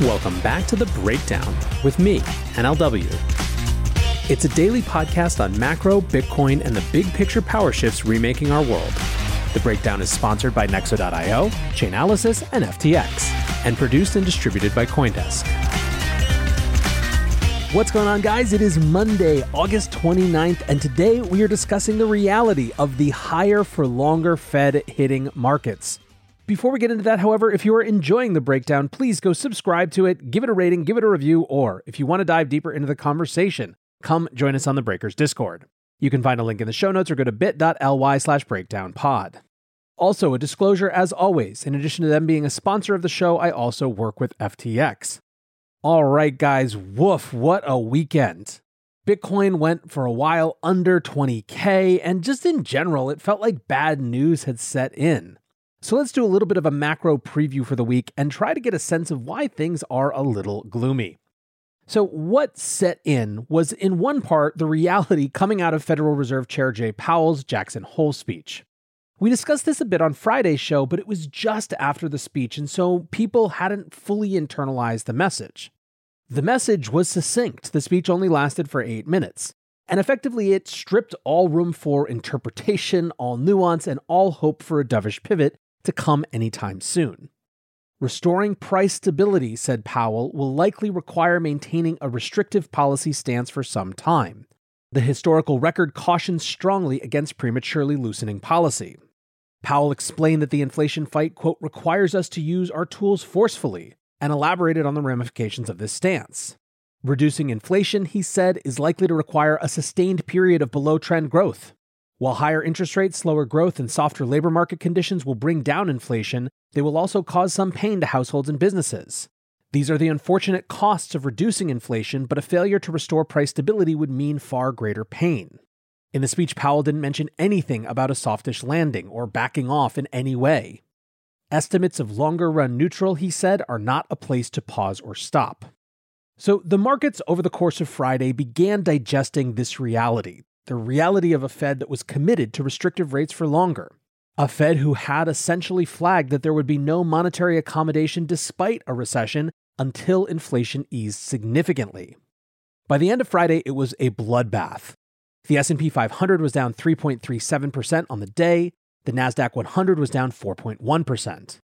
Welcome back to The Breakdown with me, NLW. It's a daily podcast on macro, Bitcoin, and the big picture power shifts remaking our world. The Breakdown is sponsored by Nexo.io, Chainalysis, and FTX, and produced and distributed by Coindesk. What's going on, guys? It is Monday, August 29th, and today we are discussing the reality of the higher for longer Fed hitting markets. Before we get into that, however, if you are enjoying the breakdown, please go subscribe to it, give it a rating, give it a review, or if you want to dive deeper into the conversation, come join us on the Breakers Discord. You can find a link in the show notes or go to bit.ly slash breakdownpod. Also, a disclosure as always, in addition to them being a sponsor of the show, I also work with FTX. All right, guys, woof, what a weekend. Bitcoin went for a while under 20K, and just in general, it felt like bad news had set in. So let's do a little bit of a macro preview for the week and try to get a sense of why things are a little gloomy. So, what set in was in one part the reality coming out of Federal Reserve Chair Jay Powell's Jackson Hole speech. We discussed this a bit on Friday's show, but it was just after the speech, and so people hadn't fully internalized the message. The message was succinct. The speech only lasted for eight minutes, and effectively it stripped all room for interpretation, all nuance, and all hope for a dovish pivot to come anytime soon. Restoring price stability, said Powell, will likely require maintaining a restrictive policy stance for some time. The historical record cautions strongly against prematurely loosening policy. Powell explained that the inflation fight, quote, requires us to use our tools forcefully, and elaborated on the ramifications of this stance. Reducing inflation, he said, is likely to require a sustained period of below trend growth. While higher interest rates, slower growth, and softer labor market conditions will bring down inflation, they will also cause some pain to households and businesses. These are the unfortunate costs of reducing inflation, but a failure to restore price stability would mean far greater pain. In the speech, Powell didn't mention anything about a softish landing or backing off in any way. Estimates of longer run neutral, he said, are not a place to pause or stop. So the markets over the course of Friday began digesting this reality the reality of a Fed that was committed to restrictive rates for longer. A Fed who had essentially flagged that there would be no monetary accommodation despite a recession until inflation eased significantly. By the end of Friday, it was a bloodbath. The S&P 500 was down 3.37% on the day. The Nasdaq 100 was down 4.1%.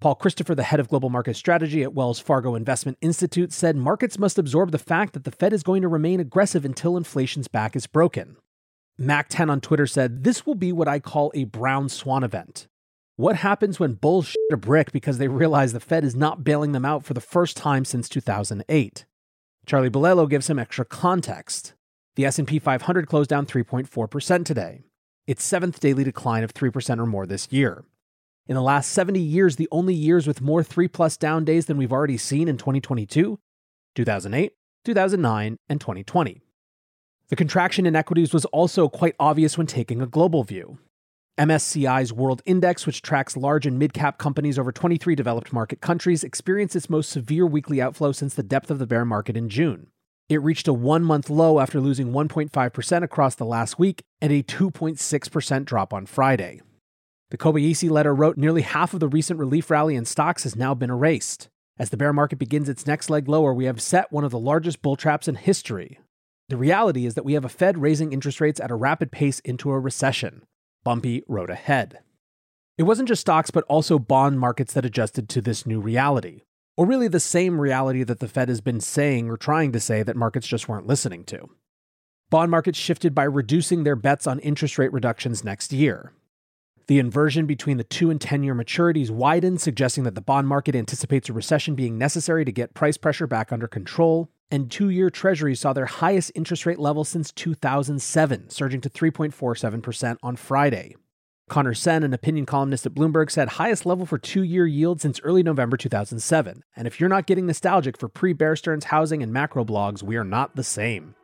Paul Christopher, the head of global market strategy at Wells Fargo Investment Institute, said markets must absorb the fact that the Fed is going to remain aggressive until inflation's back is broken. Mac10 on Twitter said, This will be what I call a brown swan event. What happens when bulls a brick because they realize the Fed is not bailing them out for the first time since 2008? Charlie Bilello gives some extra context. The S&P 500 closed down 3.4% today, its seventh daily decline of 3% or more this year. In the last 70 years, the only years with more 3 plus down days than we've already seen in 2022, 2008, 2009, and 2020. The contraction in equities was also quite obvious when taking a global view. MSCI's World Index, which tracks large and mid cap companies over 23 developed market countries, experienced its most severe weekly outflow since the depth of the bear market in June. It reached a one month low after losing 1.5% across the last week and a 2.6% drop on Friday. The Kobeissi letter wrote nearly half of the recent relief rally in stocks has now been erased. As the bear market begins its next leg lower, we have set one of the largest bull traps in history, the reality is that we have a Fed raising interest rates at a rapid pace into a recession. Bumpy road ahead. It wasn't just stocks, but also bond markets that adjusted to this new reality. Or really the same reality that the Fed has been saying or trying to say that markets just weren't listening to. Bond markets shifted by reducing their bets on interest rate reductions next year. The inversion between the 2 and 10 year maturities widened, suggesting that the bond market anticipates a recession being necessary to get price pressure back under control and two year treasuries saw their highest interest rate level since 2007, surging to 3.47% on Friday. Connor Sen, an opinion columnist at Bloomberg, said highest level for two year yield since early November 2007. And if you're not getting nostalgic for pre Bear Stearns housing and macro blogs, we are not the same.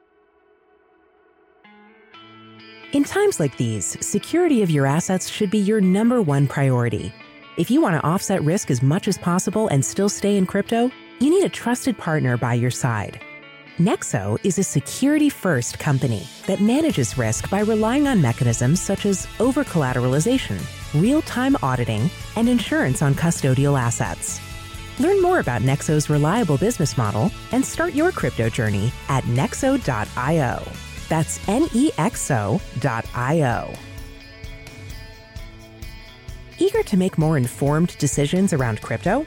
In times like these, security of your assets should be your number one priority. If you want to offset risk as much as possible and still stay in crypto, you need a trusted partner by your side. Nexo is a security first company that manages risk by relying on mechanisms such as over collateralization, real time auditing, and insurance on custodial assets. Learn more about Nexo's reliable business model and start your crypto journey at nexo.io. That's N E X O.io. Eager to make more informed decisions around crypto?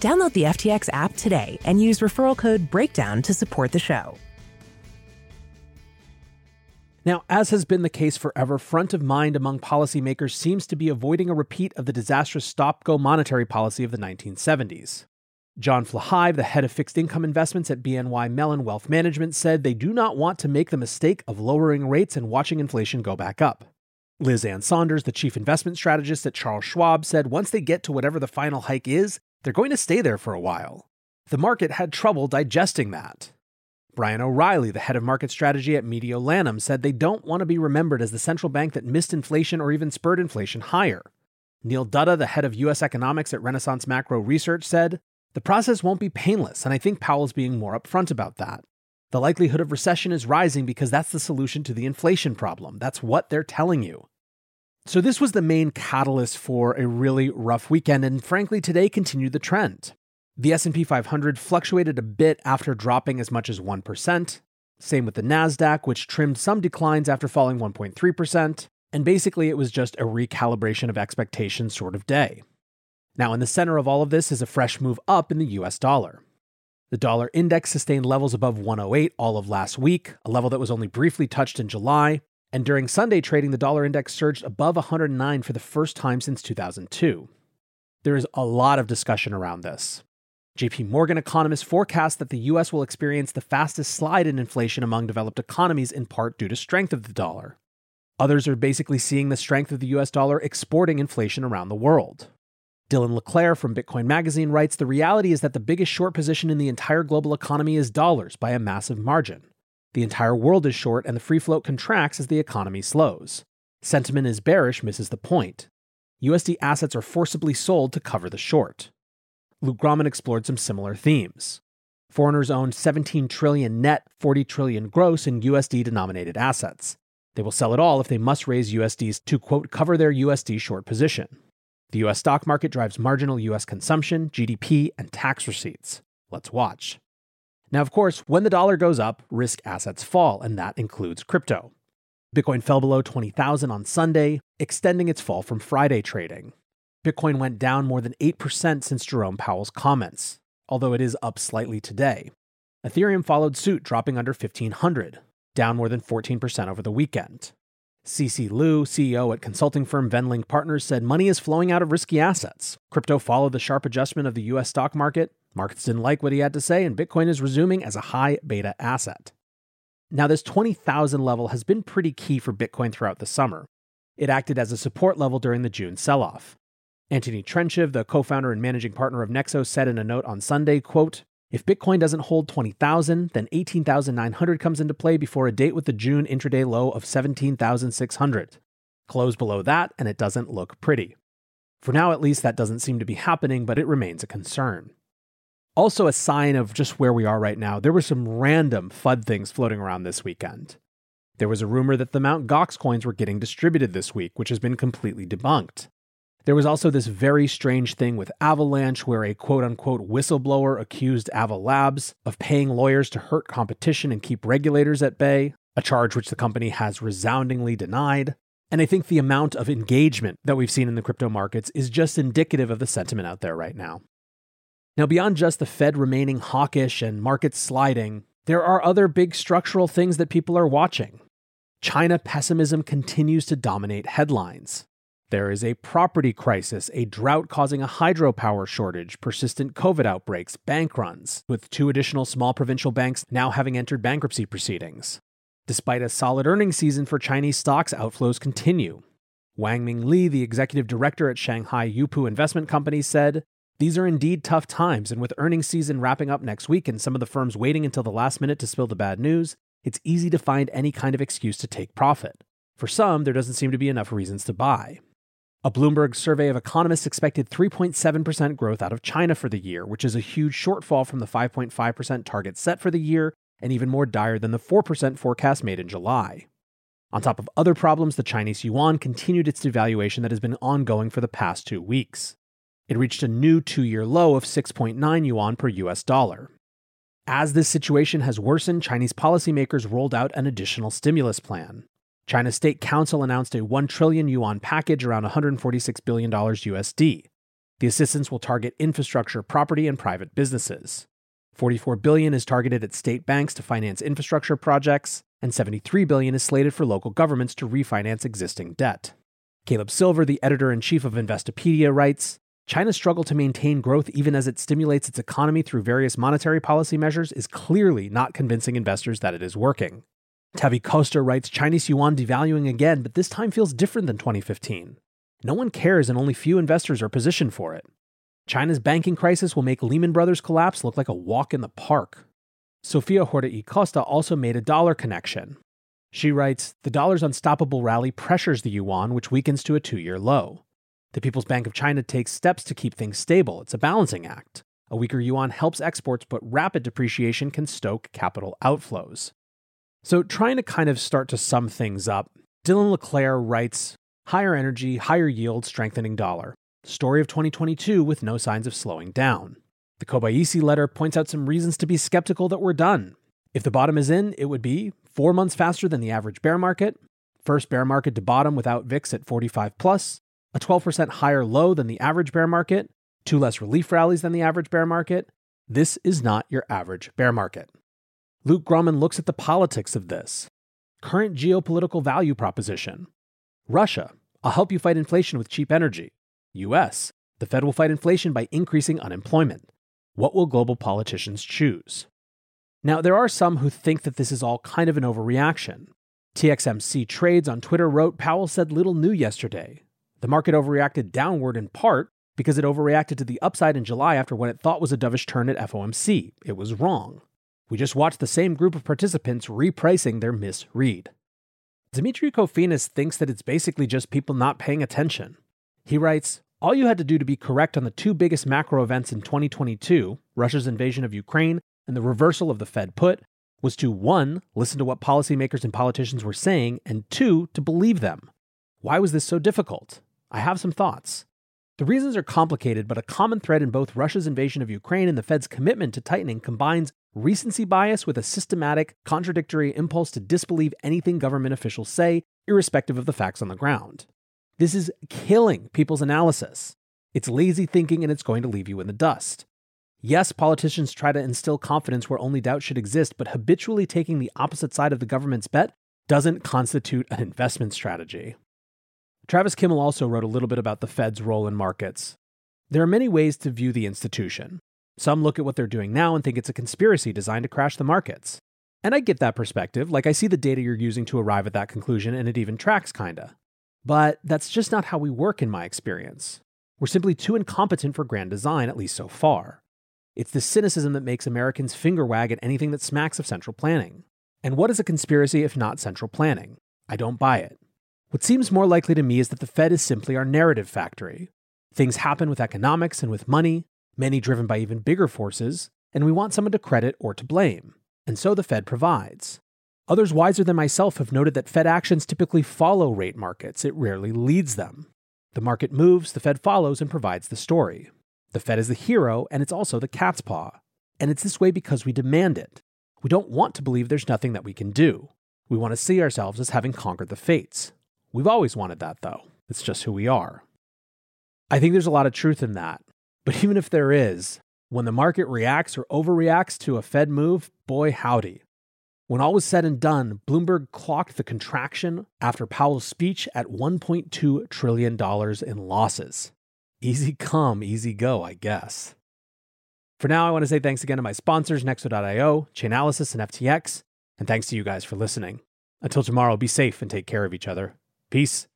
Download the FTX app today and use referral code BREAKDOWN to support the show. Now, as has been the case forever, front of mind among policymakers seems to be avoiding a repeat of the disastrous stop go monetary policy of the 1970s. John Flahive, the head of fixed income investments at BNY Mellon Wealth Management, said they do not want to make the mistake of lowering rates and watching inflation go back up. Liz Ann Sonders, the chief investment strategist at Charles Schwab, said once they get to whatever the final hike is, they're going to stay there for a while. The market had trouble digesting that. Brian O'Reilly, the head of market strategy at Mediolanum, said they don't want to be remembered as the central bank that missed inflation or even spurred inflation higher. Neil Dutta, the head of U.S. economics at Renaissance Macro Research, said, The process won't be painless, and I think Powell's being more upfront about that. The likelihood of recession is rising because that's the solution to the inflation problem. That's what they're telling you. So, this was the main catalyst for a really rough weekend, and frankly, today continued the trend. The S&P 500 fluctuated a bit after dropping as much as 1%. Same with the Nasdaq, which trimmed some declines after falling 1.3%, and basically it was just a recalibration of expectations sort of day. Now, in the center of all of this is a fresh move up in the US dollar. The dollar index sustained levels above 108 all of last week, a level that was only briefly touched in July, and during Sunday trading, the dollar index surged above 109 for the first time since 2002. There is a lot of discussion around this. JP Morgan economists forecast that the US will experience the fastest slide in inflation among developed economies in part due to strength of the dollar. Others are basically seeing the strength of the US dollar exporting inflation around the world. Dylan LeClair from Bitcoin Magazine writes The reality is that the biggest short position in the entire global economy is dollars by a massive margin. The entire world is short and the free float contracts as the economy slows. Sentiment is bearish misses the point. USD assets are forcibly sold to cover the short. Luke Gromen explored some similar themes. Foreigners own 17 trillion net, 40 trillion gross in USD denominated assets. They will sell it all if they must raise USDs to, quote, cover their USD short position. The US stock market drives marginal US consumption, GDP, and tax receipts. Let's watch. Now, of course, when the dollar goes up, risk assets fall, and that includes crypto. Bitcoin fell below 20,000 on Sunday, extending its fall from Friday trading. Bitcoin went down more than 8% since Jerome Powell's comments, although it is up slightly today. Ethereum followed suit, dropping under 1500, down more than 14% over the weekend. CC Liu, CEO at consulting firm Venlink Partners, said money is flowing out of risky assets. Crypto followed the sharp adjustment of the US stock market. Markets didn't like what he had to say, and Bitcoin is resuming as a high beta asset. Now, this 20,000 level has been pretty key for Bitcoin throughout the summer. It acted as a support level during the June sell off. Anthony Trenchev, the co-founder and managing partner of Nexo, said in a note on Sunday, quote, if Bitcoin doesn't hold 20,000, then 18,900 comes into play before a date with the June intraday low of 17,600. Close below that, and it doesn't look pretty. For now, at least, that doesn't seem to be happening, but it remains a concern. Also, a sign of just where we are right now, there were some random FUD things floating around this weekend. There was a rumor that the Mt. Gox coins were getting distributed this week, which has been completely debunked. There was also this very strange thing with Avalanche where a quote unquote whistleblower accused Ava Labs of paying lawyers to hurt competition and keep regulators at bay, a charge which the company has resoundingly denied. And I think the amount of engagement that we've seen in the crypto markets is just indicative of the sentiment out there right now. Now, beyond just the Fed remaining hawkish and markets sliding, There are other big structural things that people are watching. China pessimism continues to dominate headlines. There is a property crisis, a drought causing a hydropower shortage, persistent COVID outbreaks, bank runs, with two additional small provincial banks now having entered bankruptcy proceedings. Despite a solid earnings season for Chinese stocks, outflows continue. Wang Ming Li, the executive director at Shanghai Yupu Investment Company, said, These are indeed tough times, and with earnings season wrapping up next week and some of the firms waiting until the last minute to spill the bad news, it's easy to find any kind of excuse to take profit. For some, there doesn't seem to be enough reasons to buy. A Bloomberg survey of economists expected 3.7% growth out of China for the year, which is a huge shortfall from the 5.5% target set for the year and even more dire than the 4% forecast made in July. On top of other problems, the Chinese yuan continued its devaluation that has been ongoing for the past two weeks. It reached a new two year low of 6.9 yuan per US dollar. As this situation has worsened, Chinese policymakers rolled out an additional stimulus plan. China's State Council announced a 1 trillion yuan package around $146 billion USD. The assistance will target infrastructure, property, and private businesses. 44 billion is targeted at state banks to finance infrastructure projects, and 73 billion is slated for local governments to refinance existing debt. Caleb Silver, the editor-in-chief of Investopedia, writes, China's struggle to maintain growth even as it stimulates its economy through various monetary policy measures is clearly not convincing investors that it is working. Tavi Costa writes Chinese yuan devaluing again, but this time feels different than 2015. No one cares and only few investors are positioned for it. China's banking crisis will make Lehman Brothers collapse look like a walk in the park. Sofia Horta y Costa also made a dollar connection. She writes The dollar's unstoppable rally pressures the yuan, which weakens to a two year low. The People's Bank of China takes steps to keep things stable. It's a balancing act. A weaker yuan helps exports, but rapid depreciation can stoke capital outflows. So, trying to kind of start to sum things up, Dylan LeClair writes Higher energy, higher yield, strengthening dollar. Story of 2022 with no signs of slowing down. The Kobeissi letter points out some reasons to be skeptical that we're done. If the bottom is in, it would be four months faster than the average bear market, first bear market to bottom without VIX at 45 plus, a 12% higher low than the average bear market, two less relief rallies than the average bear market. This is not your average bear market. Luke Gromen looks at the politics of this. Current geopolitical value proposition. Russia, I'll help you fight inflation with cheap energy. US, the Fed will fight inflation by increasing unemployment. What will global politicians choose? Now, there are some who think that this is all kind of an overreaction. TXMC Trades on Twitter wrote Powell said little new yesterday. The market overreacted downward in part because it overreacted to the upside in July after what it thought was a dovish turn at FOMC. It was wrong. We just watched the same group of participants repricing their misread. Demetri Kofinas thinks that it's basically just people not paying attention. He writes All you had to do to be correct on the two biggest macro events in 2022, Russia's invasion of Ukraine and the reversal of the Fed put, was to one, listen to what policymakers and politicians were saying, and two, to believe them. Why was this so difficult? I have some thoughts. The reasons are complicated, but a common thread in both Russia's invasion of Ukraine and the Fed's commitment to tightening combines recency bias with a systematic, contradictory impulse to disbelieve anything government officials say, irrespective of the facts on the ground. This is killing people's analysis. It's lazy thinking and it's going to leave you in the dust. Yes, politicians try to instill confidence where only doubt should exist, but habitually taking the opposite side of the government's bet doesn't constitute an investment strategy. Travis Kimmel also wrote a little bit about the Fed's role in markets. There are many ways to view the institution. Some look at what they're doing now and think it's a conspiracy designed to crash the markets. And I get that perspective, like I see the data you're using to arrive at that conclusion, and it even tracks kinda. But that's just not how we work in my experience. We're simply too incompetent for grand design, at least so far. It's the cynicism that makes Americans finger wag at anything that smacks of central planning. And what is a conspiracy if not central planning? I don't buy it. What seems more likely to me is that the Fed is simply our narrative factory. Things happen with economics and with money, many driven by even bigger forces, and we want someone to credit or to blame. And so the Fed provides. Others wiser than myself have noted that Fed actions typically follow rate markets, it rarely leads them. The market moves, the Fed follows and provides the story. The Fed is the hero, and it's also the cat's paw. And it's this way because we demand it. We don't want to believe there's nothing that we can do. We want to see ourselves as having conquered the fates. We've always wanted that, though. It's just who we are. I think there's a lot of truth in that. But even if there is, When the market reacts or overreacts to a Fed move, boy howdy. When all was said and done, Bloomberg clocked the contraction after Powell's speech at $1.2 trillion in losses. Easy come, easy go, I guess. For now, I want to say thanks again to my sponsors, Nexo.io, Chainalysis, and FTX, and thanks to you guys for listening. Until tomorrow, be safe and take care of each other. Peace.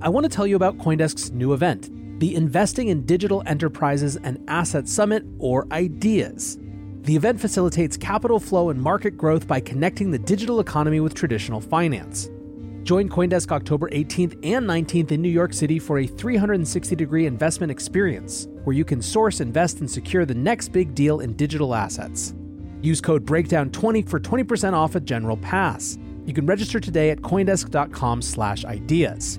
I want to tell you about Coindesk's new event, the Investing in Digital Enterprises and Asset Summit, or IDEAS. The event facilitates capital flow and market growth by connecting the digital economy with traditional finance. Join Coindesk October 18th and 19th in New York City for a 360 degree investment experience where you can source, invest, and secure the next big deal in digital assets. Use code BREAKDOWN20 for 20% off a general pass. You can register today at coindesk.com/ideas.